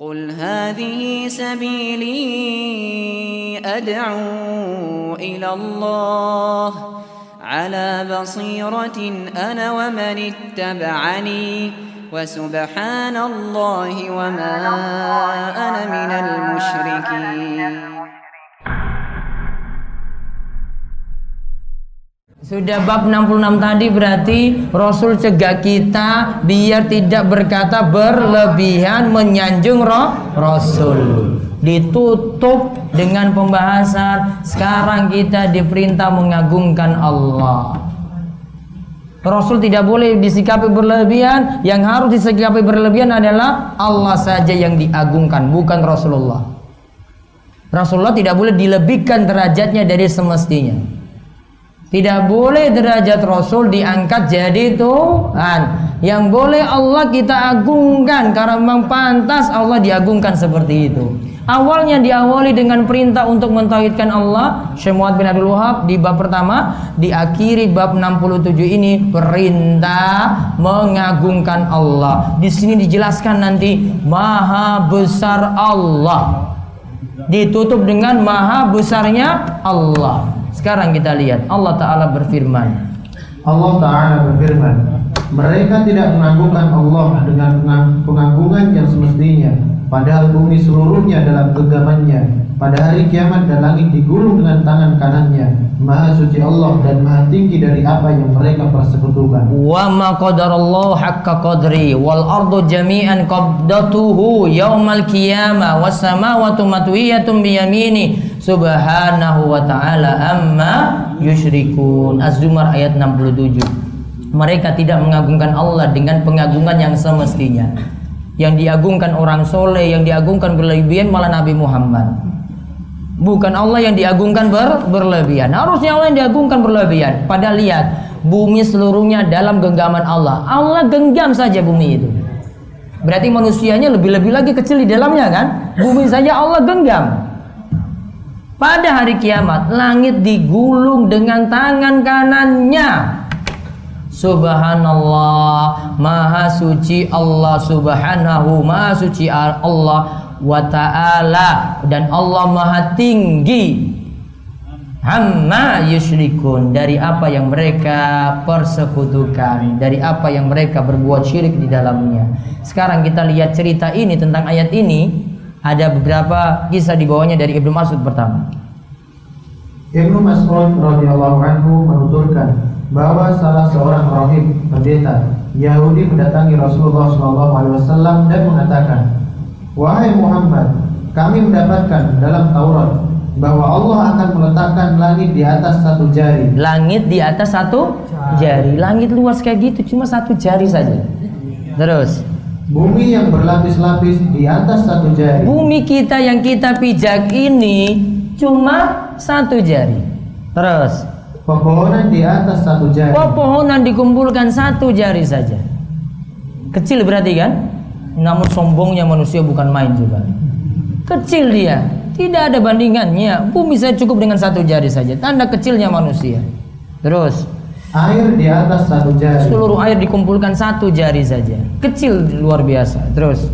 قل هذه سبيلي أدعو إلى الله على بصيرة أنا ومن اتبعني وسبحان الله وما أنا من المشركين Sudah bab 66 tadi berarti Rasul cegah kita biar tidak berkata berlebihan menyanjung roh Rasul. Ditutup dengan pembahasan sekarang kita diperintah mengagungkan Allah. Rasul tidak boleh disikapi berlebihan, yang harus disikapi berlebihan adalah Allah saja yang diagungkan, bukan Rasulullah. Rasulullah tidak boleh dilebihkan derajatnya dari semestinya. Tidak boleh derajat Rasul diangkat jadi Tuhan. Yang boleh Allah kita agungkan karena memang pantas Allah diagungkan seperti itu. Awalnya diawali dengan perintah untuk mentauhidkan Allah. Muhammad bin Abdul Wahab di bab pertama, diakhiri bab 67 ini perintah mengagungkan Allah. Di sini dijelaskan nanti maha besar Allah. Ditutup dengan maha besarnya Allah. Sekarang kita lihat Allah Ta'ala berfirman. Allah Ta'ala berfirman Mereka tidak mengagungkan Allah dengan pengagungan yang semestinya Padahal bumi seluruhnya dalam genggamannya pada hari kiamat dan langit digulung dengan tangan kanannya. Maha suci Allah dan maha tinggi dari apa yang mereka persekutukan. Wa ma qadarallahu haqqa qadri wal ardu jami'an qabdatuhu yaumal qiyamah was samawati matwiyatun bi yamini subhanahu wa ta'ala amma yusyrikun. Az-Zumar ayat 67. Mereka tidak mengagungkan Allah dengan pengagungan yang semestinya. Yang diagungkan orang soleh, yang diagungkan berlebihan malah Nabi Muhammad. Bukan Allah yang diagungkan ber, berlebihan. Harusnya Allah yang diagungkan berlebihan. Padahal lihat, bumi seluruhnya dalam genggaman Allah. Allah genggam saja bumi itu. Berarti manusianya lebih-lebih lagi kecil di dalamnya kan? Bumi saja Allah genggam. Pada hari kiamat, langit digulung dengan tangan kanannya. Subhanallah, Maha suci Allah Subhanahu, Maha suci Allah wa ta'ala. Dan Allah maha tinggi. Amma yusyrikun. Dari apa yang mereka persekutukan. Dari apa yang mereka berbuat syirik di dalamnya. Sekarang kita lihat cerita ini tentang ayat ini. Ada beberapa kisah di bawahnya dari Ibnu Mas'ud pertama. Ibnu Mas'ud radhiyallahu anhu menuturkan bahwa salah seorang rahib pendeta Yahudi mendatangi Rasulullah SAW dan mengatakan Wahai Muhammad, kami mendapatkan dalam Taurat bahwa Allah akan meletakkan langit di atas satu jari. Langit di atas satu jari. Langit luas kayak gitu, cuma satu jari saja. Terus. Bumi yang berlapis-lapis di atas satu jari. Bumi kita yang kita pijak ini cuma satu jari. Terus. Pepohonan di atas satu jari. Pepohonan dikumpulkan satu jari saja. Kecil berarti kan? Namun sombongnya manusia bukan main juga. Kecil dia, tidak ada bandingannya. Bumi saya cukup dengan satu jari saja. Tanda kecilnya manusia. Terus air di atas satu jari. Seluruh air dikumpulkan satu jari saja. Kecil luar biasa. Terus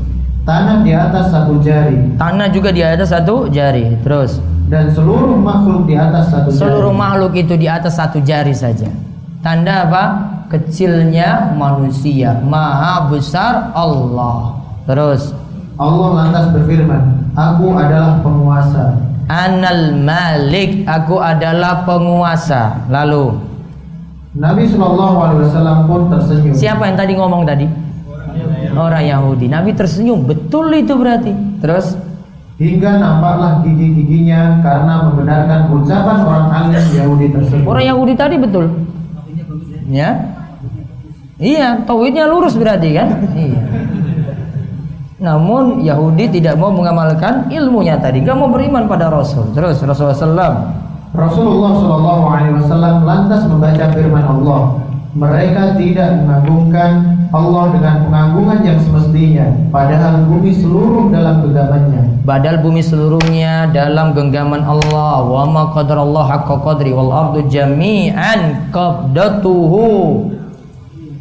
tanah di atas satu jari. Tanah juga di atas satu jari. Terus dan seluruh makhluk di atas satu jari. Seluruh makhluk itu di atas satu jari saja. Tanda apa? Kecilnya manusia. Maha besar Allah. Terus Allah lantas berfirman, Aku adalah penguasa. Anal Malik, aku adalah penguasa. Lalu Nabi Shallallahu Alaihi Wasallam pun tersenyum. Siapa yang tadi ngomong tadi? Orang Yahudi. Nabi tersenyum. Betul itu berarti. Terus hingga nampaklah gigi-giginya karena membenarkan ucapan orang alim Yahudi tersebut. Orang Yahudi tadi betul. Ya. Iya, tauhidnya lurus berarti kan? Iya. Namun Yahudi tidak mau mengamalkan ilmunya tadi, gak mau beriman pada Rasul. Terus Rasulullah SAW. Rasulullah Shallallahu Alaihi Wasallam lantas membaca firman Allah. Mereka tidak mengagungkan Allah dengan pengagungan yang semestinya, padahal bumi seluruh dalam genggamannya. Padahal bumi seluruhnya dalam genggaman Allah. Wa ma qadarallahu haqqa qadri wal ardu jami'an qabdatuhu.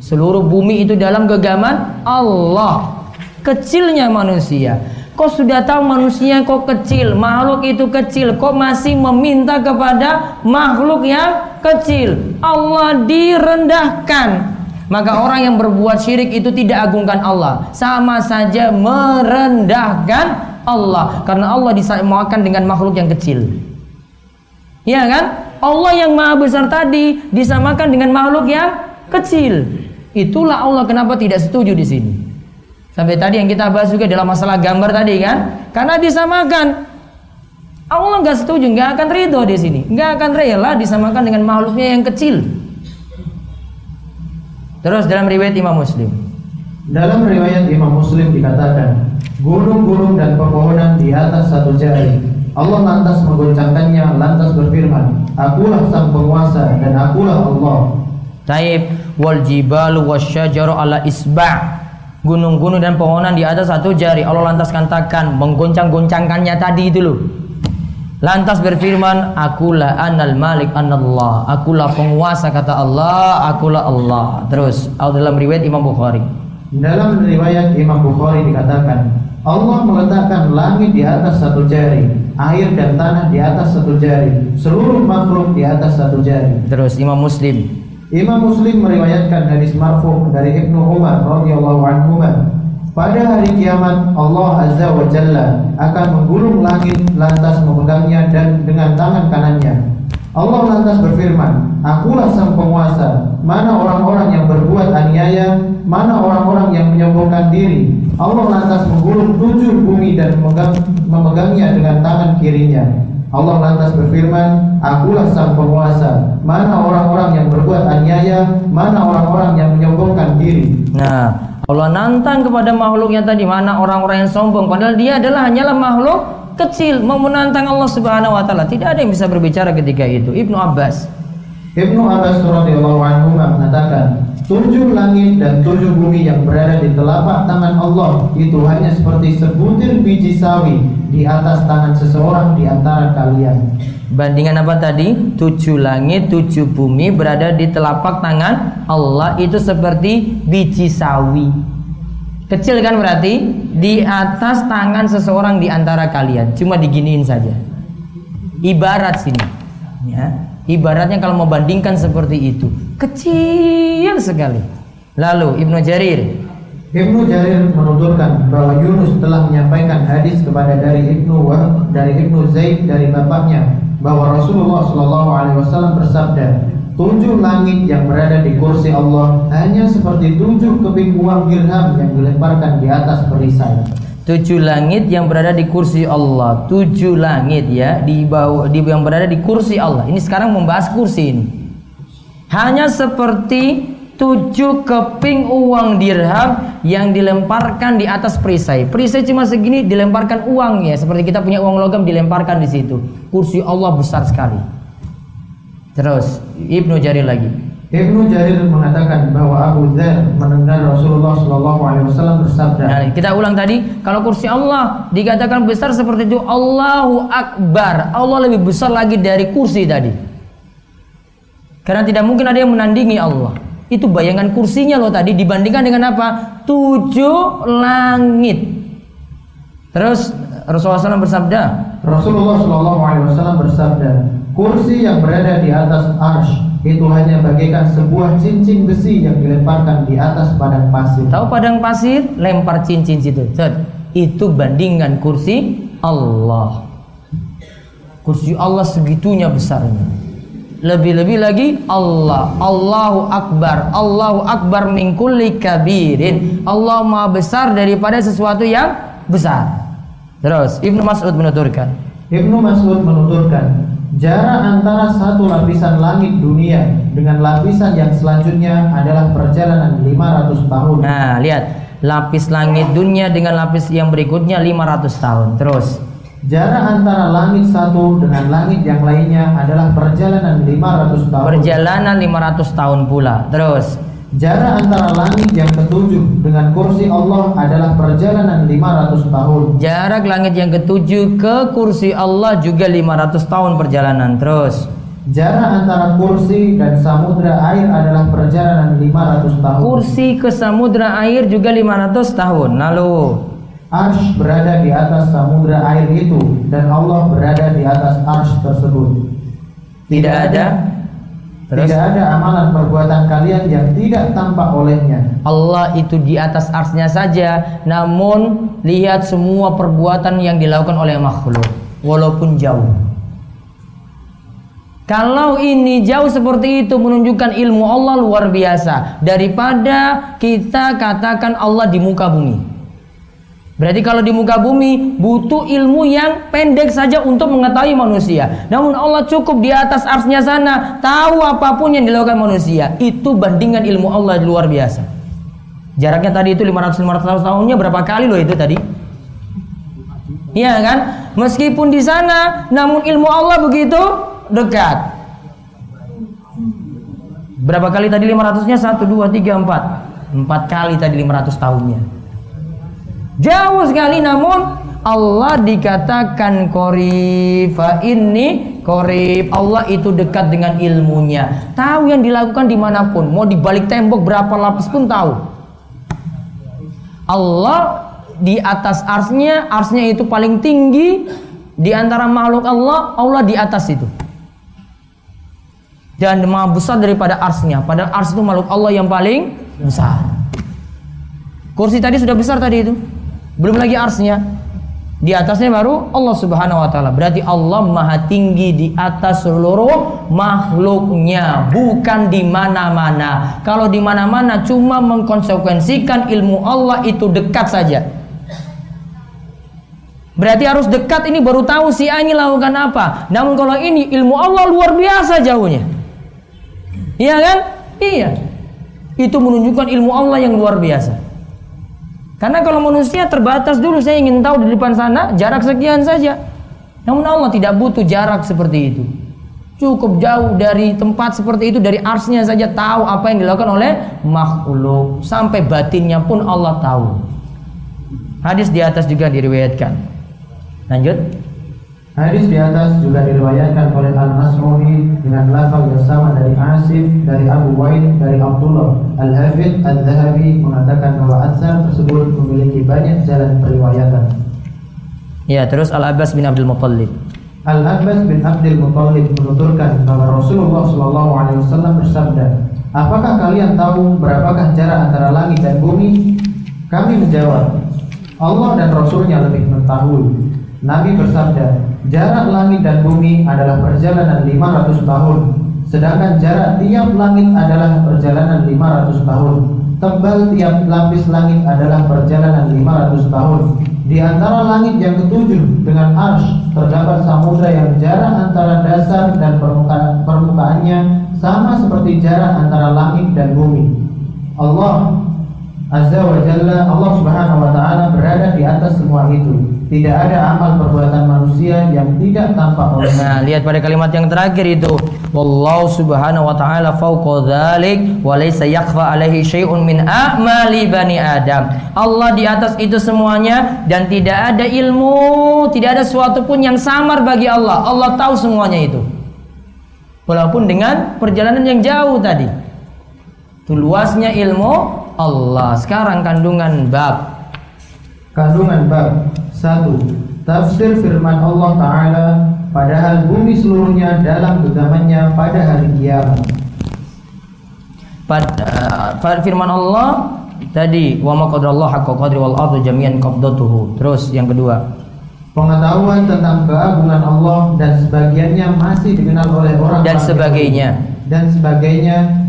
Seluruh bumi itu dalam genggaman Allah kecilnya manusia. Kok sudah tahu manusia kok kecil, makhluk itu kecil, kok masih meminta kepada makhluk yang kecil? Allah direndahkan. Maka orang yang berbuat syirik itu tidak agungkan Allah, sama saja merendahkan Allah karena Allah disamakan dengan makhluk yang kecil. Ya kan? Allah yang maha besar tadi disamakan dengan makhluk yang kecil. Itulah Allah kenapa tidak setuju di sini. Sampai tadi yang kita bahas juga dalam masalah gambar tadi kan, karena disamakan. Allah nggak setuju, nggak akan ridho di sini, nggak akan rela disamakan dengan makhluknya yang kecil. Terus dalam riwayat Imam Muslim. Dalam riwayat Imam Muslim dikatakan, gunung-gunung dan pepohonan di atas satu jari. Allah lantas menggoncangkannya, lantas berfirman, Akulah sang penguasa dan akulah Allah. Taib wal jibalu wasyajaru ala isba' gunung-gunung dan pohonan di atas satu jari. Allah lantas katakan menggoncang-goncangkannya tadi itu loh. Lantas berfirman akulah anal malik anallah akulah penguasa kata Allah akulah Allah. Terus dalam riwayat Imam Bukhari. Dalam riwayat Imam Bukhari dikatakan Allah meletakkan langit di atas satu jari air dan tanah di atas satu jari seluruh makhluk di atas satu jari. Terus Imam Muslim Imam Muslim meriwayatkan hadis marfu dari Ibnu Umar radhiyallahu anhu pada hari kiamat Allah Azza wa Jalla akan menggulung langit lantas memegangnya dan dengan tangan kanannya. Allah lantas berfirman, Akulah sang penguasa, mana orang-orang yang berbuat aniaya, mana orang-orang yang menyombongkan diri. Allah lantas menggulung tujuh bumi dan memegangnya dengan tangan kirinya. Allah lantas berfirman, Akulah sang penguasa. Mana orang-orang yang berbuat aniaya, mana orang-orang yang menyombongkan diri. Nah, Allah nantang kepada makhluknya tadi, mana orang-orang yang sombong. Padahal dia adalah hanyalah makhluk kecil, mau menantang Allah Subhanahu wa taala. Tidak ada yang bisa berbicara ketika itu. Ibnu Abbas. Ibnu Abbas radhiyallahu anhu mengatakan, tujuh langit dan tujuh bumi yang berada di telapak tangan Allah itu hanya seperti sebutir biji sawi di atas tangan seseorang di antara kalian. Bandingan apa tadi? Tujuh langit, tujuh bumi berada di telapak tangan Allah itu seperti biji sawi. Kecil kan berarti di atas tangan seseorang di antara kalian. Cuma diginiin saja. Ibarat sini. Ya. Ibaratnya kalau mau bandingkan seperti itu, kecil sekali. Lalu Ibnu Jarir Ibnu Jarir menuturkan bahwa Yunus telah menyampaikan hadis kepada dari Ibnu Wahb dari Ibnu Zaid dari bapaknya bahwa Rasulullah Wasallam bersabda, tujuh langit yang berada di kursi Allah hanya seperti tujuh keping uang dirham yang dilemparkan di atas perisai. Tujuh langit yang berada di kursi Allah, tujuh langit ya di bawah di yang berada di kursi Allah. Ini sekarang membahas kursi ini. Hanya seperti tujuh keping uang dirham yang dilemparkan di atas perisai. Perisai cuma segini dilemparkan uang ya, seperti kita punya uang logam dilemparkan di situ. Kursi Allah besar sekali. Terus Ibnu Jarir lagi. Ibnu Jarir mengatakan bahwa Abu Dzar mendengar Rasulullah Shallallahu Alaihi Wasallam bersabda. Nah, kita ulang tadi, kalau kursi Allah dikatakan besar seperti itu, Allahu Akbar. Allah lebih besar lagi dari kursi tadi. Karena tidak mungkin ada yang menandingi Allah. Itu bayangan kursinya loh tadi dibandingkan dengan apa? Tujuh langit. Terus Rasulullah SAW bersabda. Rasulullah SAW bersabda, kursi yang berada di atas arsh itu hanya bagaikan sebuah cincin besi yang dilemparkan di atas padang pasir. Tahu padang pasir? Lempar cincin situ. Itu bandingkan kursi Allah. Kursi Allah segitunya besarnya. Lebih-lebih lagi Allah, Allahu Akbar, Allahu Akbar min kulli kabirin. Allah Maha besar daripada sesuatu yang besar. Terus Ibnu Mas'ud menuturkan. Ibnu Mas'ud menuturkan, jarak antara satu lapisan langit dunia dengan lapisan yang selanjutnya adalah perjalanan 500 tahun. Nah, lihat, lapis langit dunia dengan lapis yang berikutnya 500 tahun. Terus Jarak antara langit satu dengan langit yang lainnya adalah perjalanan 500 tahun. Perjalanan 500 tahun pula. Terus, jarak antara langit yang ketujuh dengan kursi Allah adalah perjalanan 500 tahun. Jarak langit yang ketujuh ke kursi Allah juga 500 tahun perjalanan. Terus, Jarak antara kursi dan samudra air adalah perjalanan 500 tahun. Kursi ke samudra air juga 500 tahun. Lalu, Arsh berada di atas samudra air itu dan Allah berada di atas arsh tersebut. Tidak ada Terus? Tidak ada amalan perbuatan kalian yang tidak tampak olehnya. Allah itu di atas arsnya saja, namun lihat semua perbuatan yang dilakukan oleh makhluk, walaupun jauh. Kalau ini jauh seperti itu menunjukkan ilmu Allah luar biasa daripada kita katakan Allah di muka bumi. Berarti kalau di muka bumi butuh ilmu yang pendek saja untuk mengetahui manusia. Namun Allah cukup di atas arsnya sana tahu apa pun yang dilakukan manusia. Itu bandingan ilmu Allah luar biasa. Jaraknya tadi itu 500-500 tahunnya berapa kali loh itu tadi? Iya kan? Meskipun di sana, namun ilmu Allah begitu dekat. Berapa kali tadi 500-nya? 1, 2, 3, 4. 4 kali tadi 500 tahunnya. Jauh sekali namun Allah dikatakan korib. Ini korib. Allah itu dekat dengan ilmunya. Tahu yang dilakukan di mana pun mau dibalik tembok berapa lapis pun tahu. Allah di atas arsnya arsnya itu paling tinggi. Di antara makhluk Allah Allah di atas itu. Dan maha besar daripada arsnya. Padahal ars itu makhluk Allah yang paling besar. Kursi tadi sudah besar tadi itu belum lagi arsnya. Di atasnya baru Allah Subhanahu wa taala. Berarti Allah Maha tinggi di atas seluruh makhluknya, bukan di mana-mana. Kalau di mana-mana cuma mengkonsekuensikan ilmu Allah itu dekat saja. Berarti harus dekat ini baru tahu si A ini lakukan apa. Namun kalau ini ilmu Allah luar biasa jauhnya. Iya kan? Iya. Itu menunjukkan ilmu Allah yang luar biasa. Karena kalau manusia terbatas dulu saya ingin tahu di depan sana jarak sekian saja. Namun Allah tidak butuh jarak seperti itu. Cukup jauh dari tempat seperti itu dari arsnya saja tahu apa yang dilakukan oleh makhluk sampai batinnya pun Allah tahu. Hadis di atas juga diriwayatkan. Lanjut. Hadis di atas juga diriwayatkan oleh Al-Mas'udi dengan lafaz yang sama dari Asim, dari Abu Wa'id, dari Abdullah. Al-Hafidh Al-Zahabi mengatakan bahwa asar tersebut memiliki banyak jalan periwayatan. Ya, terus Al-Abbas bin Abdul Muttalib. Al-Abbas bin Abdul Muttalib menuturkan bahwa Rasulullah Shallallahu Alaihi Wasallam bersabda, Apakah kalian tahu berapakah jarak antara langit dan bumi? Kami menjawab, Allah dan Rasulnya lebih mengetahui. Nabi bersabda, jarak langit dan bumi adalah perjalanan 500 tahun, sedangkan jarak tiap langit adalah perjalanan 500 tahun. Tebal tiap lapis langit adalah perjalanan 500 tahun. Di antara langit yang ketujuh dengan arsh terdapat samudra yang jarak antara dasar dan permuka permukaannya sama seperti jarak antara langit dan bumi. Allah Azza wa Jalla Allah Subhanahu wa taala berada di atas semua itu. Tidak ada amal perbuatan manusia yang tidak tampak oleh Nah, lihat pada kalimat yang terakhir itu. Wallahu subhanahu wa ta'ala fauqa dzalik wa laysa yakhfa alaihi syai'un min a'mali bani Adam. Allah di atas itu semuanya dan tidak ada ilmu, tidak ada sesuatu pun yang samar bagi Allah. Allah tahu semuanya itu. Walaupun dengan perjalanan yang jauh tadi. Itu luasnya ilmu Allah. Sekarang kandungan bab. Kandungan bab satu, tafsir firman Allah Ta'ala Padahal bumi seluruhnya dalam genggamannya pada hari kiamat Pada, uh, firman Allah tadi wa ma qadarallahu haqqa qadri wal ardu jami'an qabdatuhu. Terus yang kedua, pengetahuan tentang keagungan Allah dan sebagiannya masih dikenal oleh orang dan sebagainya dan sebagainya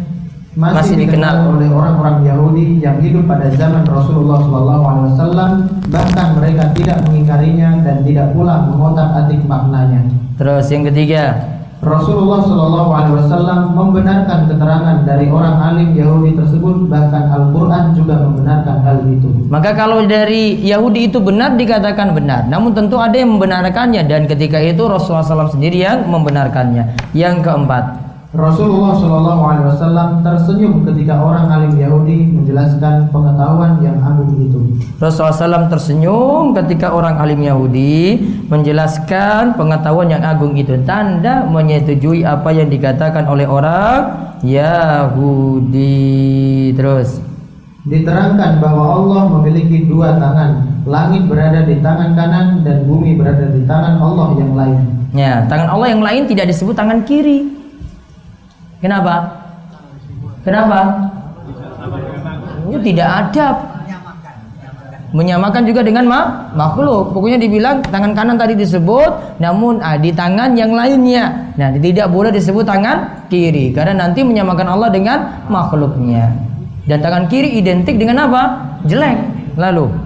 masih, masih dikenal, oleh orang-orang Yahudi yang hidup pada zaman Rasulullah SAW bahkan mereka tidak mengingkarinya dan tidak pula mengotak-atik maknanya. Terus yang ketiga, Rasulullah SAW membenarkan keterangan dari orang alim Yahudi tersebut bahkan Al-Quran juga membenarkan hal itu. Maka kalau dari Yahudi itu benar dikatakan benar, namun tentu ada yang membenarkannya dan ketika itu Rasulullah SAW sendiri yang membenarkannya. Yang keempat, Rasulullah Shallallahu Alaihi Wasallam tersenyum ketika orang alim Yahudi menjelaskan pengetahuan yang agung itu. Rasulullah SAW tersenyum ketika orang alim Yahudi menjelaskan pengetahuan yang agung itu. Tanda menyetujui apa yang dikatakan oleh orang Yahudi. Terus diterangkan bahwa Allah memiliki dua tangan langit berada di tangan kanan dan bumi berada di tangan Allah yang lain. Ya, tangan Allah yang lain tidak disebut tangan kiri. Kenapa? Kenapa? Itu tidak adab. Menyamakan juga dengan ma makhluk. Pokoknya dibilang tangan kanan tadi disebut, namun ah, di tangan yang lainnya. Nah, tidak boleh disebut tangan kiri karena nanti menyamakan Allah dengan makhluknya. Dan tangan kiri identik dengan apa? Jelek. Lalu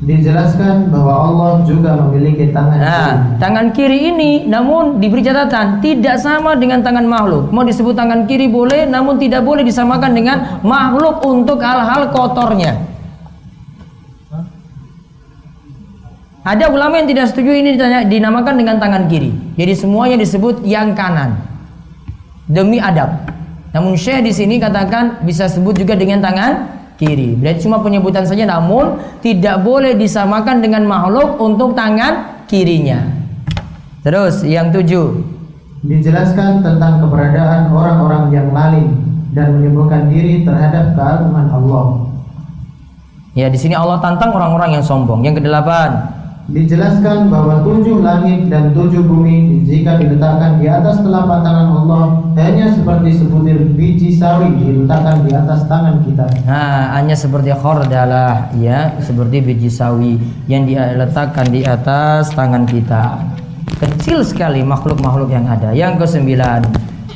Dijelaskan bahwa Allah juga memiliki tangan Nah, kiri. tangan kiri ini namun diberi catatan tidak sama dengan tangan makhluk. Mau disebut tangan kiri boleh, namun tidak boleh disamakan dengan makhluk untuk hal-hal kotornya. Ada ulama yang tidak setuju ini ditanya- dinamakan dengan tangan kiri. Jadi semuanya disebut yang kanan. Demi adab. Namun Syekh di sini katakan bisa sebut juga dengan tangan kiri. Berarti cuma penyebutan saja namun tidak boleh disamakan dengan makhluk untuk tangan kirinya. Terus yang tujuh. Dijelaskan tentang keberadaan orang-orang yang lalim dan menyembuhkan diri terhadap keagungan Allah. Ya di sini Allah tantang orang-orang yang sombong. Yang kedelapan. Dijelaskan bahwa tujuh langit dan tujuh bumi jika diletakkan di atas telapak tangan Allah hanya seperti sebutir biji sawi diletakkan di atas tangan kita. Nah, hanya seperti khardalah ya, seperti biji sawi yang diletakkan di atas tangan kita. Kecil sekali makhluk-makhluk yang ada. Yang kesembilan,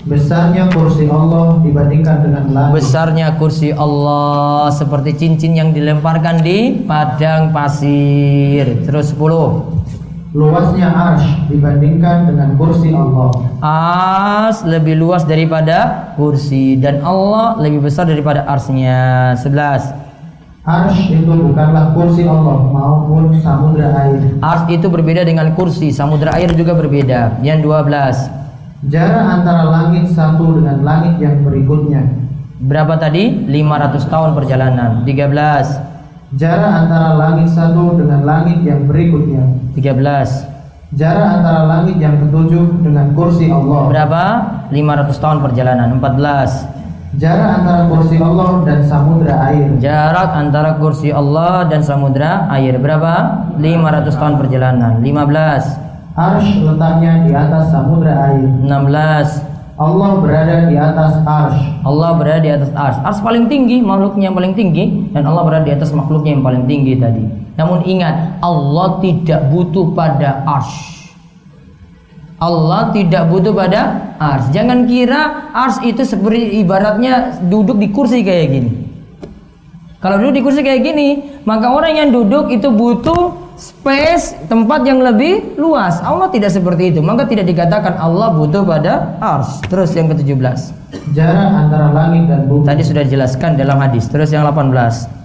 Besarnya kursi Allah dibandingkan dengan langit. besarnya kursi Allah seperti cincin yang dilemparkan di padang pasir. Terus 10. Luasnya arsh dibandingkan dengan kursi Allah. Ars lebih luas daripada kursi dan Allah lebih besar daripada arsnya. 11. Arsh itu bukanlah kursi Allah maupun samudra air. Ars itu berbeda dengan kursi, samudra air juga berbeda. Yang 12. Jarak antara langit satu dengan langit yang berikutnya. Berapa tadi? 500 tahun perjalanan. 13. Jarak antara langit satu dengan langit yang berikutnya. 13. Jarak antara langit yang ketujuh dengan kursi Allah. Berapa? 500 tahun perjalanan. 14. Jarak antara kursi Allah dan samudra air. Jarak antara kursi Allah dan samudra air berapa? 500 tahun perjalanan. 15. Arsh letaknya di atas samudra air. 16. Allah berada di atas arsh. Allah berada di atas ars. Ars paling tinggi, makhluknya yang paling tinggi dan Allah berada di atas makhluknya yang paling tinggi tadi. Namun ingat, Allah tidak butuh pada ars. Allah tidak butuh pada ars. Jangan kira ars itu seperti ibaratnya duduk di kursi kayak gini. Kalau duduk di kursi kayak gini, maka orang yang duduk itu butuh space tempat yang lebih luas. Allah tidak seperti itu, maka tidak dikatakan Allah butuh pada ars. Terus yang ke-17. Jarak antara langit dan bumi. Tadi sudah dijelaskan dalam hadis. Terus yang 18.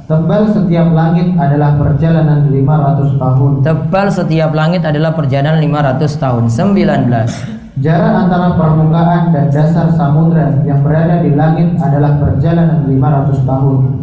Tebal setiap langit adalah perjalanan 500 tahun. Tebal setiap langit adalah perjalanan 500 tahun. 19. Jarak antara permukaan dan dasar samudra yang berada di langit adalah perjalanan 500 tahun.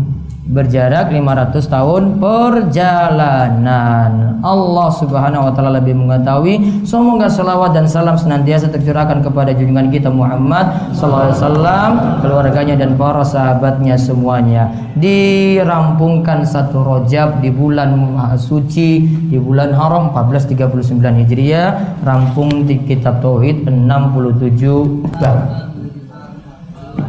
Berjarak 500 tahun perjalanan. Allah Subhanahu wa taala lebih mengetahui. Semoga selawat dan salam senantiasa tercurahkan kepada junjungan kita Muhammad sallallahu alaihi wasallam, keluarganya dan para sahabatnya semuanya. Dirampungkan satu Rojab di bulan suci di bulan haram 1439 Hijriah, rampung di kitab tauhid 67 bab.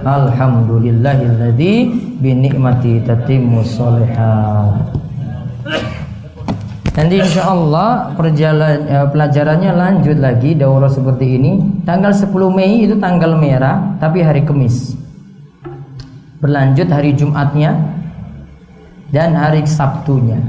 Alhamdulillahilladzi bi ni'mati tatimmu sholihat. Nanti insya Allah perjalan eh, pelajarannya lanjut lagi daurah seperti ini. Tanggal 10 Mei itu tanggal merah, tapi hari Kamis. Berlanjut hari Jumatnya dan hari Sabtunya.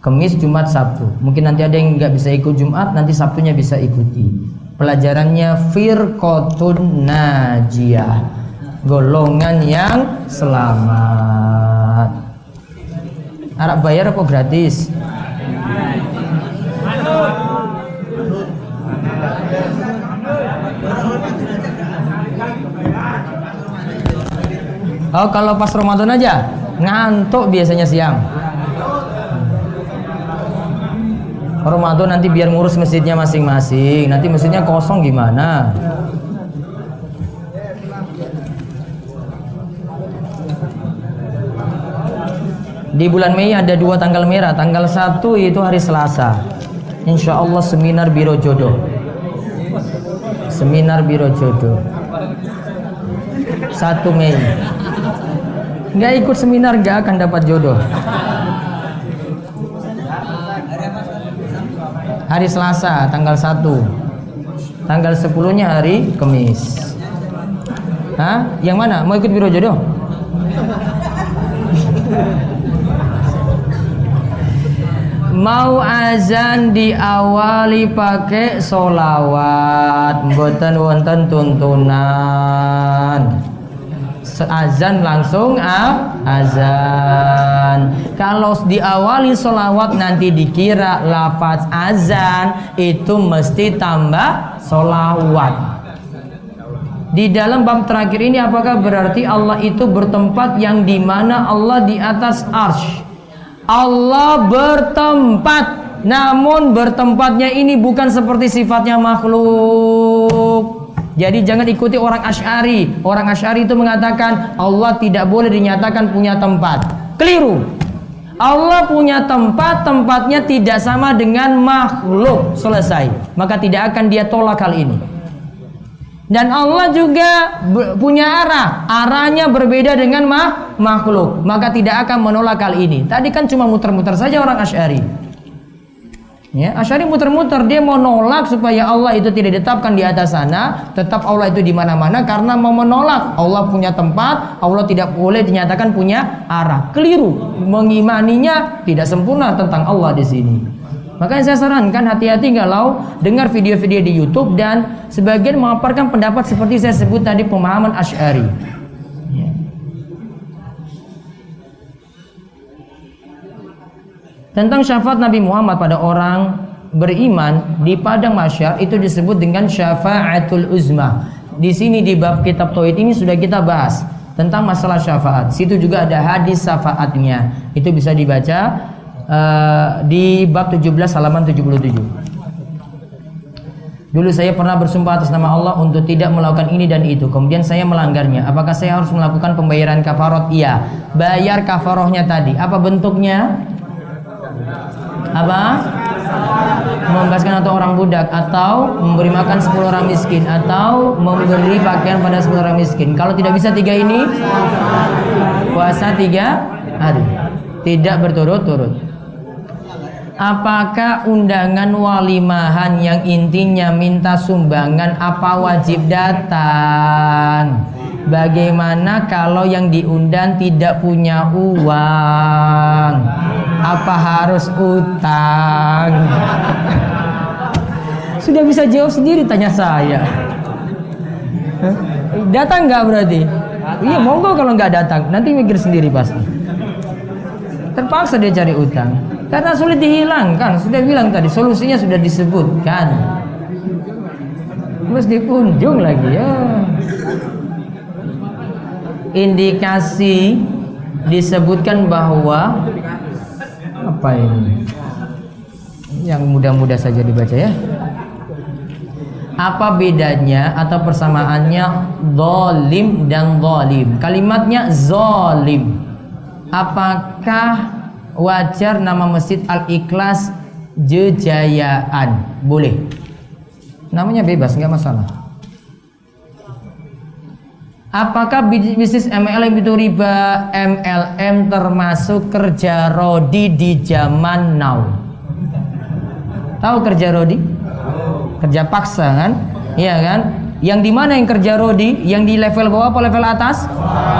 Kamis, Jumat, Sabtu. Mungkin nanti ada yang nggak bisa ikut Jumat, nanti Sabtunya bisa ikuti. Pelajarannya Firqotun Najiyah. Golongan yang selamat. Arab bayar apa gratis? Oh kalau pas Ramadan aja ngantuk biasanya siang. Ramadan nanti biar ngurus masjidnya masing-masing. Nanti masjidnya kosong gimana? Di bulan Mei ada dua tanggal merah. Tanggal 1 itu hari Selasa. Insya Allah seminar Biro Jodoh. Seminar Biro Jodoh. 1 Mei. Nggak ikut seminar nggak akan dapat jodoh. Hari Selasa tanggal 1. Tanggal 10-nya hari Kamis. Hah? Yang mana? Mau ikut Biro Jodoh? Mau azan diawali pakai solawat mboten wonten tuntunan. Azan langsung ah, azan. Kalau diawali solawat nanti dikira lafaz azan itu mesti tambah solawat di dalam bab terakhir ini apakah berarti Allah itu bertempat yang di mana Allah di atas arsh Allah bertempat namun bertempatnya ini bukan seperti sifatnya makhluk jadi jangan ikuti orang Ash'ari orang Ash'ari itu mengatakan Allah tidak boleh dinyatakan punya tempat keliru Allah punya tempat, tempatnya tidak sama dengan makhluk. Selesai. Maka tidak akan dia tolak hal ini. Dan Allah juga punya arah. Arahnya berbeda dengan makhluk. Maka tidak akan menolak hal ini. Tadi kan cuma muter-muter saja orang Asy'ari. Ya, Asy'ari muter-muter dia mau nolak supaya Allah itu tidak ditetapkan di atas sana, tetap Allah itu di mana-mana karena mau menolak Allah punya tempat, Allah tidak boleh dinyatakan punya arah. Keliru. Mengimaninya tidak sempurna tentang Allah di sini. Makanya saya sarankan hati-hati kalau dengar video-video di YouTube dan sebagian memaparkan pendapat seperti saya sebut tadi pemahaman Ash'ari. Ya. Tentang syafaat Nabi Muhammad pada orang beriman di padang masyar itu disebut dengan syafaatul uzma. Di sini di bab kitab tauhid ini sudah kita bahas tentang masalah syafaat. Situ juga ada hadis syafaatnya. Itu bisa dibaca uh, di bab 17 halaman 77. Dulu saya pernah bersumpah atas nama Allah untuk tidak melakukan ini dan itu. Kemudian saya melanggarnya. Apakah saya harus melakukan pembayaran kafarot? Iya. Bayar kafarohnya tadi. Apa bentuknya? Apa? Membebaskan atau orang budak atau memberi makan 10 orang miskin atau memberi pakaian pada 10 orang miskin. Kalau tidak bisa tiga ini, puasa tiga hari. Tidak berturut-turut. Apakah undangan walimahan yang intinya minta sumbangan apa wajib datang? Bagaimana kalau yang diundang tidak punya uang? Apa harus utang? Sudah bisa jawab sendiri tanya saya. Datang nggak berarti? Iya monggo kalau nggak datang, nanti mikir sendiri pasti. Terpaksa dia cari utang. Karena sulit dihilangkan. Sudah bilang tadi solusinya sudah disebutkan. Terus dikunjung lagi ya. Indikasi disebutkan bahwa apa ini? Yang mudah-mudah saja dibaca ya. Apa bedanya atau persamaannya zalim dan zalim? Kalimatnya zalim. Apakah wajar nama masjid Al-Ikhlas Jejayaan. Boleh. Namanya bebas, nggak masalah. Apakah bisnis MLM itu riba? MLM termasuk kerja rodi di zaman now. Tahu kerja rodi? Kerja paksa kan? Iya kan? Yang di mana yang kerja Rodi? Yang di level bawah apa level atas?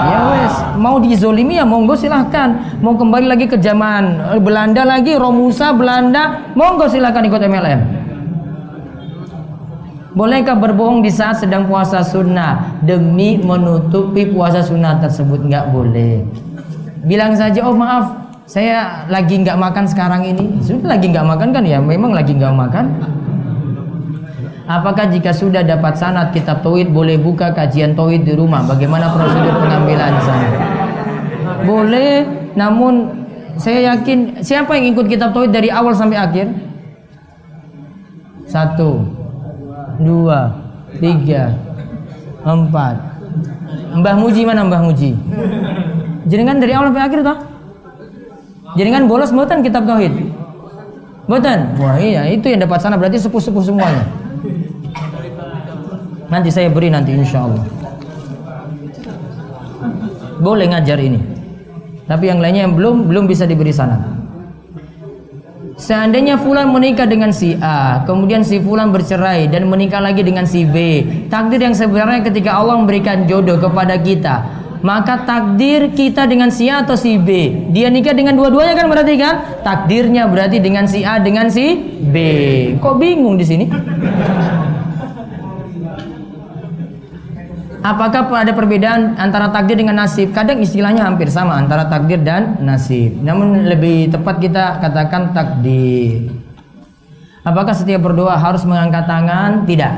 Ya wes, mau dizolimi ya monggo silahkan. Mau kembali lagi ke zaman eh, Belanda lagi, Romusa Belanda, monggo silahkan ikut MLM. Bolehkah berbohong di saat sedang puasa sunnah demi menutupi puasa sunnah tersebut? Nggak boleh. Bilang saja, oh maaf, saya lagi nggak makan sekarang ini. Sudah lagi nggak makan kan ya? Memang lagi nggak makan. Apakah jika sudah dapat sanat kitab tauhid boleh buka kajian tauhid di rumah? Bagaimana prosedur pengambilan sanat? Boleh, namun saya yakin siapa yang ikut kitab tauhid dari awal sampai akhir? Satu, dua, tiga, empat. Mbah Muji mana Mbah Muji? Jenengan dari awal sampai akhir toh? Kan bolos mboten kitab tauhid. Mboten. Wah, iya, itu yang dapat sana berarti sepuh-sepuh semuanya. Nanti saya beri nanti insya Allah. Boleh ngajar ini. Tapi yang lainnya yang belum belum bisa diberi sana. Seandainya Fulan menikah dengan si A, kemudian si Fulan bercerai dan menikah lagi dengan si B, takdir yang sebenarnya ketika Allah memberikan jodoh kepada kita, maka takdir kita dengan si A atau si B, dia nikah dengan dua-duanya kan berarti kan? Takdirnya berarti dengan si A dengan si B. Kok bingung di sini? Apakah ada perbedaan antara takdir dengan nasib? Kadang istilahnya hampir sama antara takdir dan nasib. Namun lebih tepat kita katakan takdir. Apakah setiap berdoa harus mengangkat tangan? Tidak.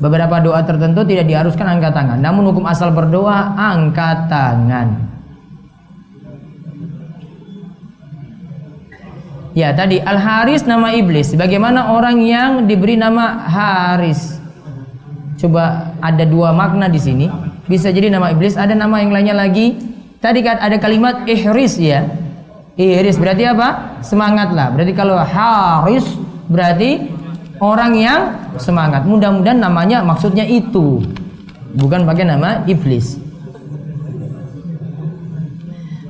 Beberapa doa tertentu tidak diharuskan angkat tangan. Namun hukum asal berdoa angkat tangan. Ya tadi Al Haris nama iblis. Bagaimana orang yang diberi nama Haris? Coba ada dua makna di sini. Bisa jadi nama iblis, ada nama yang lainnya lagi. Tadi ada kalimat ihris ya. Ihris berarti apa? Semangat lah. Berarti kalau haris berarti orang yang semangat. Mudah-mudahan namanya maksudnya itu. Bukan pakai nama iblis.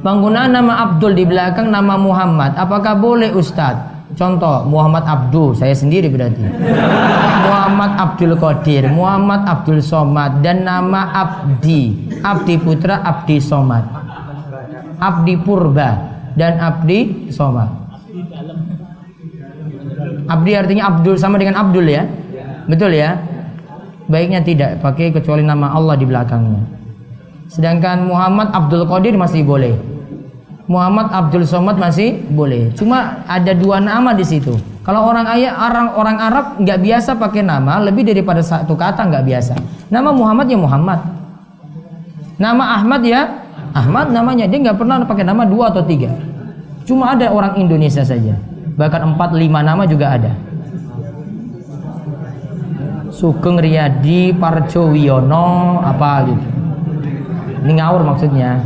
Penggunaan nama Abdul di belakang nama Muhammad, apakah boleh Ustadz? Contoh Muhammad Abdul, saya sendiri berarti. Muhammad Abdul Qadir, Muhammad Abdul Somad dan nama Abdi. Abdi Putra Abdi Somad. Abdi Purba dan Abdi Somad. Abdi artinya Abdul sama dengan Abdul ya. Betul ya? Baiknya tidak pakai kecuali nama Allah di belakangnya. Sedangkan Muhammad Abdul Qadir masih boleh. Muhammad Abdul Somad masih boleh. Cuma ada dua nama di situ. Kalau orang ayah orang orang Arab nggak biasa pakai nama lebih daripada satu kata nggak biasa. Nama Muhammad ya Muhammad. Nama Ahmad ya Ahmad namanya dia nggak pernah pakai nama dua atau tiga. Cuma ada orang Indonesia saja. Bahkan empat lima nama juga ada. Sugeng Riyadi Parjo Wiono apa gitu. Ini ngawur maksudnya.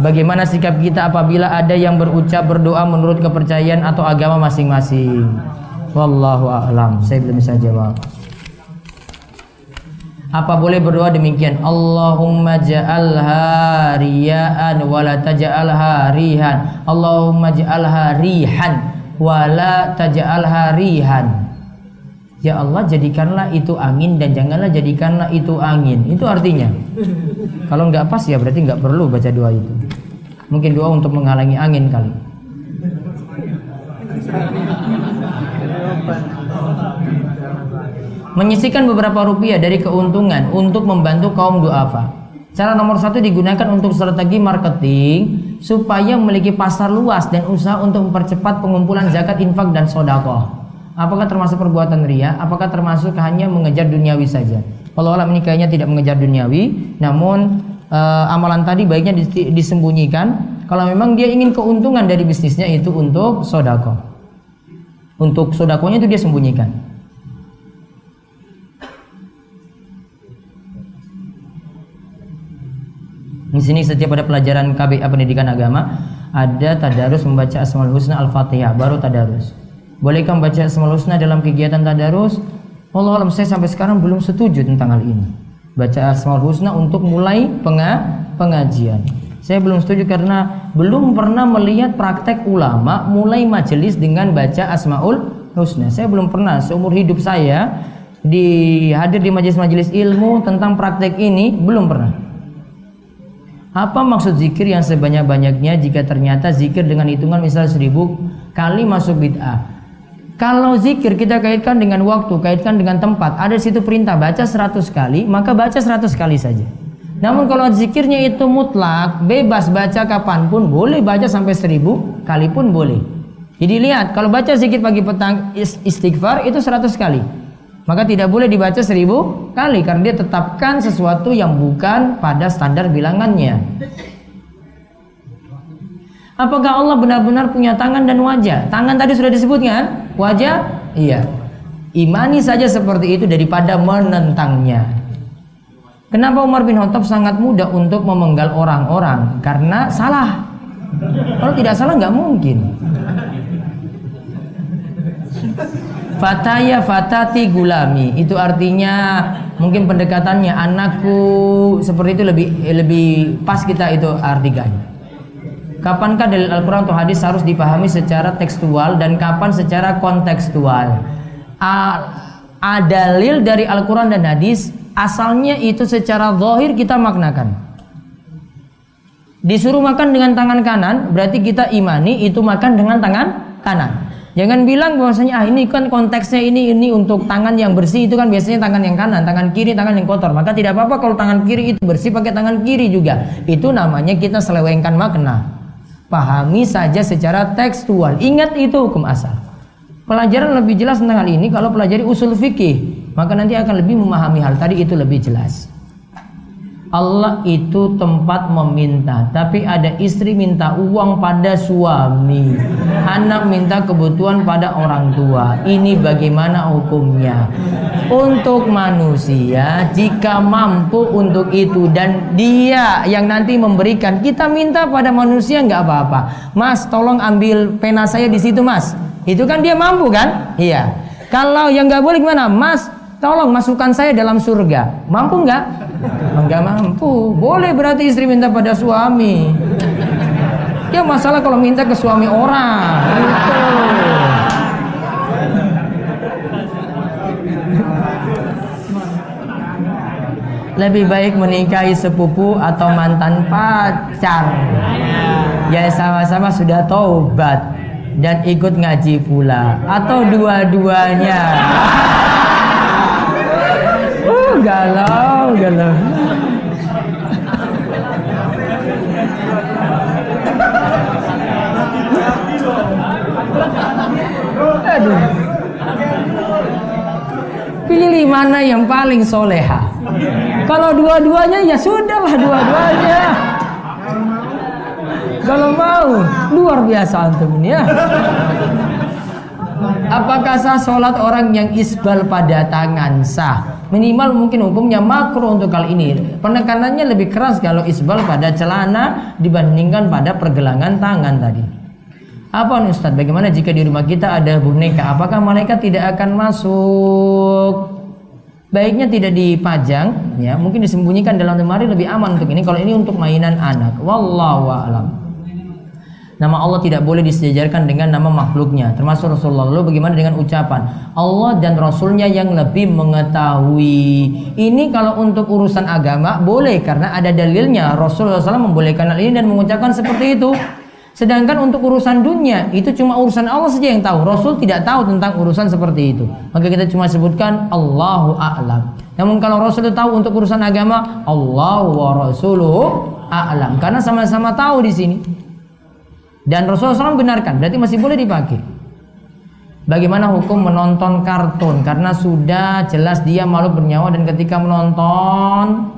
Bagaimana sikap kita apabila ada yang berucap berdoa menurut kepercayaan atau agama masing-masing? Wallahu a'lam. Saya belum bisa jawab. Apa boleh berdoa demikian? Allahumma ja'alha riya'an wa la taj'alha rihan. Allahumma ja'alha rihan wa la taj'alha rihan. Ya Allah jadikanlah itu angin dan janganlah jadikanlah itu angin. Itu artinya. Kalau nggak pas ya berarti nggak perlu baca doa itu. Mungkin doa untuk menghalangi angin kali. Menyisikan beberapa rupiah dari keuntungan untuk membantu kaum duafa. Cara nomor satu digunakan untuk strategi marketing supaya memiliki pasar luas dan usaha untuk mempercepat pengumpulan zakat, infak, dan sodakoh. Apakah termasuk perbuatan ria? Apakah termasuk hanya mengejar duniawi saja? Kalau Allah ini kayaknya tidak mengejar duniawi, namun uh, amalan tadi baiknya disembunyikan. Kalau memang dia ingin keuntungan dari bisnisnya itu untuk sodako. Untuk sodakonya itu dia sembunyikan. Di sini setiap ada pelajaran KBA pendidikan agama ada tadarus membaca Asmaul Husna Al-Fatihah baru tadarus. Bolehkah membaca Asmaul Husna dalam kegiatan tadarus? Allah alam saya sampai sekarang belum setuju tentang hal ini. Baca Asmaul Husna untuk mulai pengajian. Saya belum setuju karena belum pernah melihat praktek ulama mulai majelis dengan baca Asmaul Husna. Saya belum pernah seumur hidup saya di hadir di majelis-majelis ilmu tentang praktek ini belum pernah. Apa maksud zikir yang sebanyak-banyaknya jika ternyata zikir dengan hitungan misal seribu kali masuk bid'ah? Kalau zikir kita kaitkan dengan waktu, kaitkan dengan tempat, ada situ perintah baca 100 kali, maka baca 100 kali saja. Namun kalau zikirnya itu mutlak, bebas baca kapan pun, boleh baca sampai 1000 kali pun boleh. Jadi lihat, kalau baca zikir pagi petang istighfar itu 100 kali. Maka tidak boleh dibaca 1000 kali karena dia tetapkan sesuatu yang bukan pada standar bilangannya. Apakah Allah benar-benar punya tangan dan wajah? Tangan tadi sudah disebutkan, wajah? Iya. Imani saja seperti itu daripada menentangnya. Kenapa Umar bin Khattab sangat mudah untuk memenggal orang-orang? Karena salah. Kalau tidak salah nggak mungkin. Fataya fatati gulami itu artinya mungkin pendekatannya anakku seperti itu lebih lebih pas kita itu artikan. Kapankah dalil Al-Quran atau hadis harus dipahami secara tekstual dan kapan secara kontekstual? A, dalil dari Al-Quran dan hadis asalnya itu secara zahir kita maknakan. Disuruh makan dengan tangan kanan, berarti kita imani itu makan dengan tangan kanan. Jangan bilang bahwasanya ah ini kan konteksnya ini ini untuk tangan yang bersih itu kan biasanya tangan yang kanan, tangan kiri tangan yang kotor. Maka tidak apa-apa kalau tangan kiri itu bersih pakai tangan kiri juga. Itu namanya kita selewengkan makna. Pahami saja secara tekstual. Ingat itu hukum asal. Pelajaran lebih jelas tentang hal ini kalau pelajari usul fikih, maka nanti akan lebih memahami hal tadi itu lebih jelas. Allah itu tempat meminta. Tapi ada istri minta uang pada suami. Anak minta kebutuhan pada orang tua. Ini bagaimana hukumnya? Untuk manusia Jika mampu untuk itu Dan dia yang nanti memberikan Kita minta pada manusia nggak apa-apa. Mas tolong ambil pena saya di situ mas. Itu kan dia mampu kan? Iya. Kalau yang nggak boleh gimana? Mas tolong masukkan saya dalam surga Mampu nggak Enggak mampu. Boleh berarti istri minta pada suami. Ya masalah kalau minta ke suami orang. Gitu. Lebih baik menikahi sepupu atau mantan pacar. Ya sama-sama sudah taubat dan ikut ngaji pula atau dua-duanya galau. Aduh. Pilih mana yang paling soleha. Kalau dua-duanya ya sudahlah dua-duanya. Kalau mau luar biasa antum ya. Apakah sah sholat orang yang isbal pada tangan sah? Minimal mungkin hukumnya makro untuk kali ini. Penekanannya lebih keras kalau isbal pada celana dibandingkan pada pergelangan tangan tadi. Apa nih Ustaz? Bagaimana jika di rumah kita ada boneka? Apakah malaikat tidak akan masuk? Baiknya tidak dipajang, ya mungkin disembunyikan dalam lemari lebih aman untuk ini. Kalau ini untuk mainan anak, wallahu a'lam. Nama Allah tidak boleh disejajarkan dengan nama makhluknya Termasuk Rasulullah Lalu bagaimana dengan ucapan Allah dan Rasulnya yang lebih mengetahui Ini kalau untuk urusan agama boleh Karena ada dalilnya Rasulullah SAW membolehkan hal ini dan mengucapkan seperti itu Sedangkan untuk urusan dunia itu cuma urusan Allah saja yang tahu. Rasul tidak tahu tentang urusan seperti itu. Maka kita cuma sebutkan Allahu a'lam. Namun kalau Rasul tahu untuk urusan agama, Allahu wa rasuluhu a'lam. Karena sama-sama tahu di sini. Dan Rasulullah SAW benarkan, berarti masih boleh dipakai. Bagaimana hukum menonton kartun? Karena sudah jelas dia malu bernyawa dan ketika menonton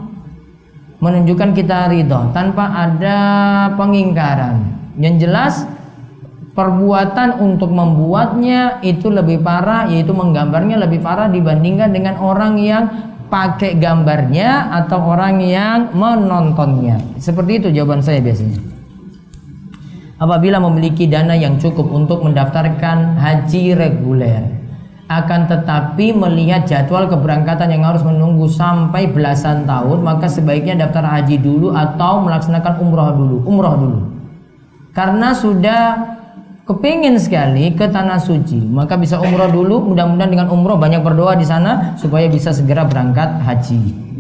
menunjukkan kita ridho tanpa ada pengingkaran. Yang jelas perbuatan untuk membuatnya itu lebih parah yaitu menggambarnya lebih parah dibandingkan dengan orang yang pakai gambarnya atau orang yang menontonnya. Seperti itu jawaban saya biasanya apabila memiliki dana yang cukup untuk mendaftarkan haji reguler akan tetapi melihat jadwal keberangkatan yang harus menunggu sampai belasan tahun maka sebaiknya daftar haji dulu atau melaksanakan umroh dulu umroh dulu. Karena sudah kepingin sekali ke tanah suci maka bisa umroh dulu. Mudah-mudahan dengan umroh banyak berdoa di sana supaya bisa segera berangkat haji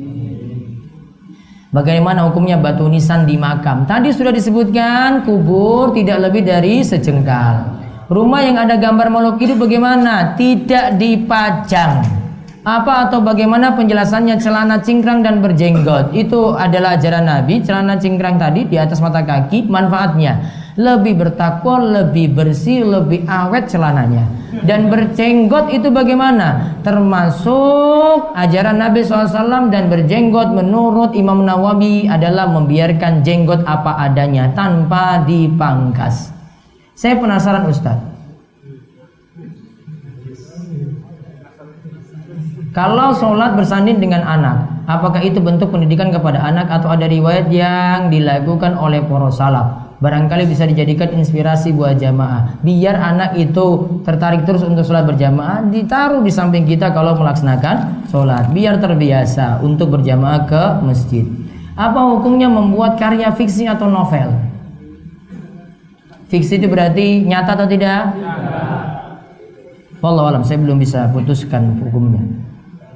Bagaimana hukumnya batu nisan di makam? Tadi sudah disebutkan kubur tidak lebih dari sejengkal. Rumah yang ada gambar makhluk hidup bagaimana? Tidak dipajang. Apa atau bagaimana penjelasannya celana cingkrang dan berjenggot? Itu adalah ajaran Nabi. Celana cingkrang tadi di atas mata kaki manfaatnya lebih bertakwa, lebih bersih, lebih awet celananya. Dan berjenggot itu bagaimana? Termasuk ajaran Nabi SAW dan berjenggot menurut Imam Nawawi adalah membiarkan jenggot apa adanya tanpa dipangkas. Saya penasaran Ustadz. Kalau sholat bersanding dengan anak, apakah itu bentuk pendidikan kepada anak atau ada riwayat yang dilakukan oleh para salaf? Barangkali bisa dijadikan inspirasi buat jamaah. Biar anak itu tertarik terus untuk sholat berjamaah, ditaruh di samping kita kalau melaksanakan sholat. Biar terbiasa untuk berjamaah ke masjid. Apa hukumnya membuat karya fiksi atau novel? Fiksi itu berarti nyata atau tidak? Wallahu alam, saya belum bisa putuskan hukumnya.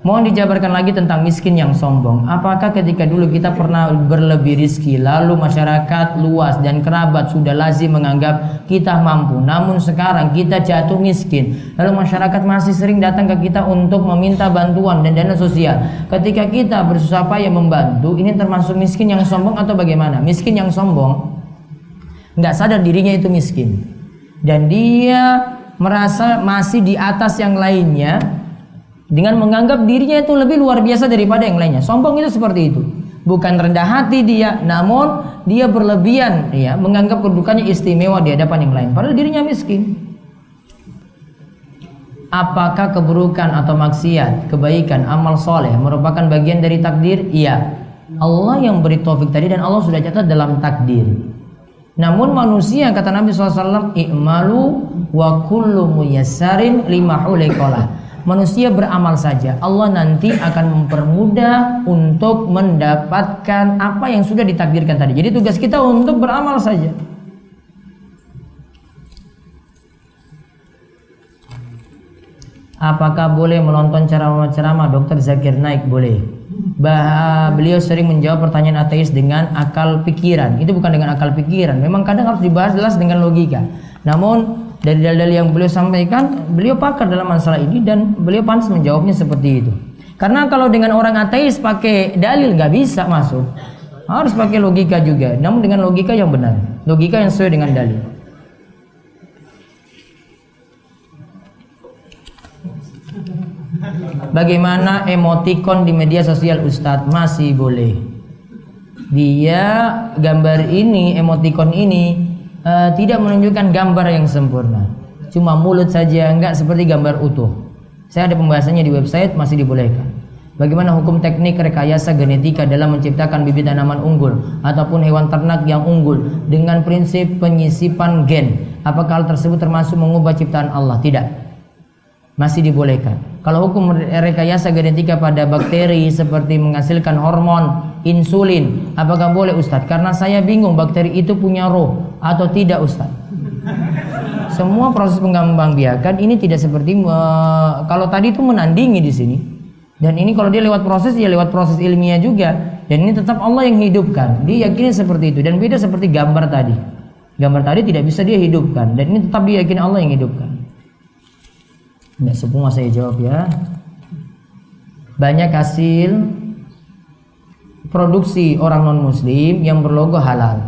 Mohon dijabarkan lagi tentang miskin yang sombong. Apakah ketika dulu kita pernah berlebih rizki, lalu masyarakat luas dan kerabat sudah lazim menganggap kita mampu, namun sekarang kita jatuh miskin, lalu masyarakat masih sering datang ke kita untuk meminta bantuan dan dana sosial. Ketika kita bersusah payah membantu, ini termasuk miskin yang sombong atau bagaimana? Miskin yang sombong nggak sadar dirinya itu miskin dan dia merasa masih di atas yang lainnya dengan menganggap dirinya itu lebih luar biasa daripada yang lainnya. Sombong itu seperti itu. Bukan rendah hati dia, namun dia berlebihan ya, menganggap kedudukannya istimewa di hadapan yang lain padahal dirinya miskin. Apakah keburukan atau maksiat, kebaikan, amal soleh merupakan bagian dari takdir? Iya. Allah yang beri taufik tadi dan Allah sudah catat dalam takdir. Namun manusia kata Nabi SAW, "I'malu wa kullu muyassarin lima hulikolah." Manusia beramal saja. Allah nanti akan mempermudah untuk mendapatkan apa yang sudah ditakdirkan tadi. Jadi tugas kita untuk beramal saja. Apakah boleh menonton ceramah-ceramah Dokter Zakir Naik? Boleh. Bah, beliau sering menjawab pertanyaan ateis dengan akal pikiran. Itu bukan dengan akal pikiran. Memang kadang harus dibahas jelas dengan logika. Namun dari dalil yang beliau sampaikan, beliau pakar dalam masalah ini dan beliau pantas menjawabnya seperti itu. Karena kalau dengan orang ateis pakai dalil nggak bisa masuk, harus pakai logika juga. Namun dengan logika yang benar, logika yang sesuai dengan dalil. Bagaimana emotikon di media sosial Ustadz masih boleh? Dia gambar ini, emotikon ini uh, tidak menunjukkan gambar yang sempurna. Cuma mulut saja, enggak seperti gambar utuh. Saya ada pembahasannya di website masih dibolehkan. Bagaimana hukum teknik rekayasa genetika dalam menciptakan bibit tanaman unggul ataupun hewan ternak yang unggul dengan prinsip penyisipan gen? Apakah hal tersebut termasuk mengubah ciptaan Allah? Tidak. Masih dibolehkan. Kalau hukum rekayasa genetika pada bakteri seperti menghasilkan hormon insulin. Apakah boleh Ustadz? Karena saya bingung bakteri itu punya roh atau tidak Ustadz. Semua proses pengembangbiakan ini tidak seperti uh, kalau tadi itu menandingi di sini. Dan ini kalau dia lewat proses ya lewat proses ilmiah juga. Dan ini tetap Allah yang hidupkan. Dia yakini seperti itu dan beda seperti gambar tadi. Gambar tadi tidak bisa dia hidupkan dan ini tetap dia yakini Allah yang hidupkan. Tidak semua saya jawab ya. Banyak hasil produksi orang non muslim yang berlogo halal.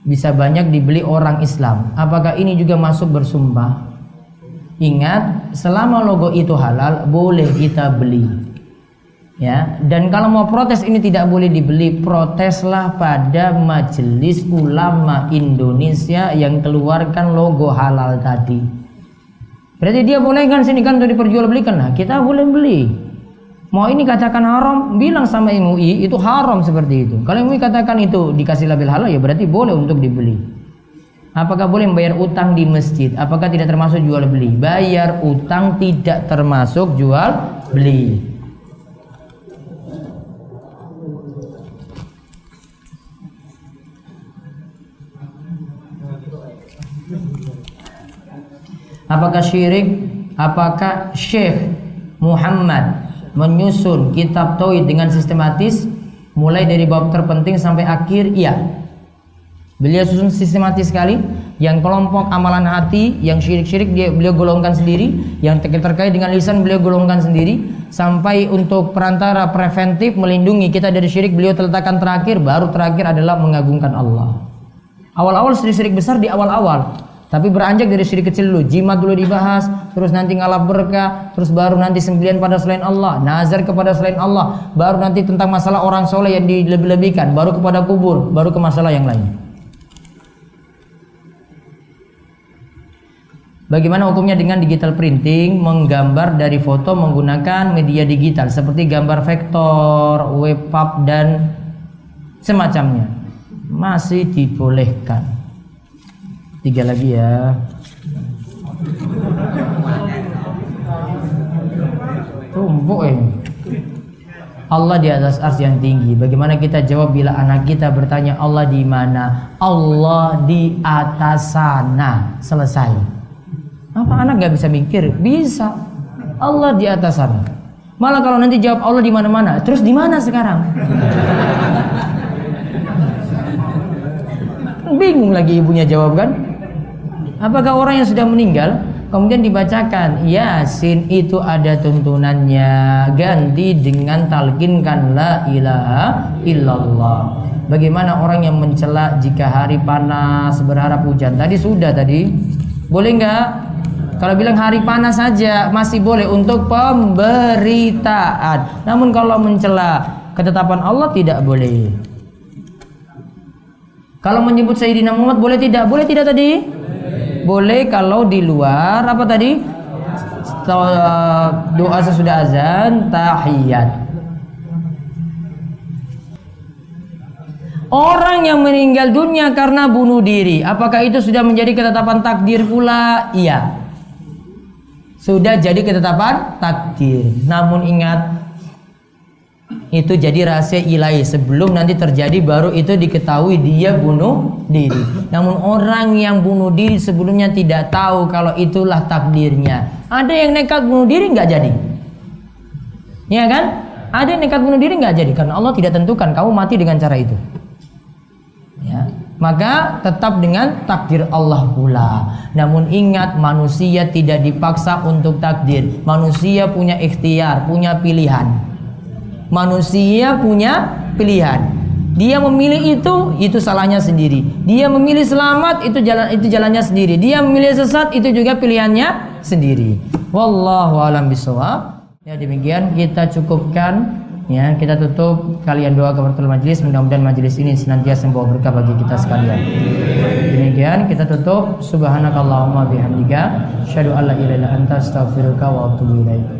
Bisa banyak dibeli orang Islam. Apakah ini juga masuk bersumpah? Ingat selama logo itu halal boleh kita beli. Ya dan kalau mau protes ini tidak boleh dibeli proteslah pada majelis ulama Indonesia yang keluarkan logo halal tadi. Berarti dia boleh kan sini kan untuk diperjualbelikan. Nah kita boleh beli Mau ini katakan haram, bilang sama MUI itu haram seperti itu. Kalau MUI katakan itu dikasih label halal ya berarti boleh untuk dibeli. Apakah boleh membayar utang di masjid? Apakah tidak termasuk jual beli? Bayar utang tidak termasuk jual beli. Apakah syirik? Apakah Syekh Muhammad menyusun kitab tauhid dengan sistematis mulai dari bab terpenting sampai akhir iya. Beliau susun sistematis sekali yang kelompok amalan hati yang syirik-syirik dia beliau golongkan sendiri yang terkait dengan lisan beliau golongkan sendiri sampai untuk perantara preventif melindungi kita dari syirik beliau letakkan terakhir baru terakhir adalah mengagungkan Allah. Awal-awal syirik besar di awal-awal tapi beranjak dari syirik kecil dulu, jimat dulu dibahas, terus nanti ngalap berkah, terus baru nanti sembilan pada selain Allah, nazar kepada selain Allah, baru nanti tentang masalah orang soleh yang dilebih-lebihkan, baru kepada kubur, baru ke masalah yang lain. Bagaimana hukumnya dengan digital printing, menggambar dari foto menggunakan media digital seperti gambar vektor, webpub dan semacamnya. masih dibolehkan. Tiga lagi ya. Tumpuk ini. Allah di atas ars yang tinggi. Bagaimana kita jawab bila anak kita bertanya Allah di mana? Allah di atas sana. Selesai. Apa anak nggak bisa mikir? Bisa. Allah di atas sana. Malah kalau nanti jawab Allah di mana-mana, terus di mana sekarang? Bingung lagi ibunya jawab kan? Apakah orang yang sudah meninggal? Kemudian dibacakan Yasin itu ada tuntunannya. Ganti dengan talkinkan La ilaha illallah. Bagaimana orang yang mencela jika hari panas berharap hujan? Tadi sudah tadi. Boleh nggak? Kalau bilang hari panas saja masih boleh untuk pemberitaan. Namun kalau mencela ketetapan Allah tidak boleh. Kalau menyebut Sayyidina Muhammad boleh tidak? Boleh tidak tadi? Boleh kalau di luar apa tadi doa sesudah azan tahiyat Orang yang meninggal dunia karena bunuh diri, apakah itu sudah menjadi ketetapan takdir pula? Iya. Sudah jadi ketetapan takdir. Namun ingat itu jadi rahasia ilahi. Sebelum nanti terjadi baru itu diketahui dia bunuh diri. Namun orang yang bunuh diri sebelumnya tidak tahu kalau itulah takdirnya. Ada yang nekat bunuh diri nggak jadi. Ya kan? Ada yang nekat bunuh diri nggak jadi. Karena Allah tidak tentukan kamu mati dengan cara itu. Ya. Maka tetap dengan takdir Allah pula. Namun ingat manusia tidak dipaksa untuk takdir. Manusia punya ikhtiar, punya pilihan. Manusia punya pilihan. Dia memilih itu, itu salahnya sendiri. Dia memilih selamat, itu jalan itu jalannya sendiri. Dia memilih sesat, itu juga pilihannya sendiri. Wallahu alam bisawab. Ya demikian kita cukupkan ya kita tutup kalian doa kepada majelis mudah-mudahan majelis ini senantiasa membawa berkah bagi kita sekalian demikian kita tutup subhanakallahumma bihamdika asyhadu an la ilaha anta astaghfiruka wa atubu ilaik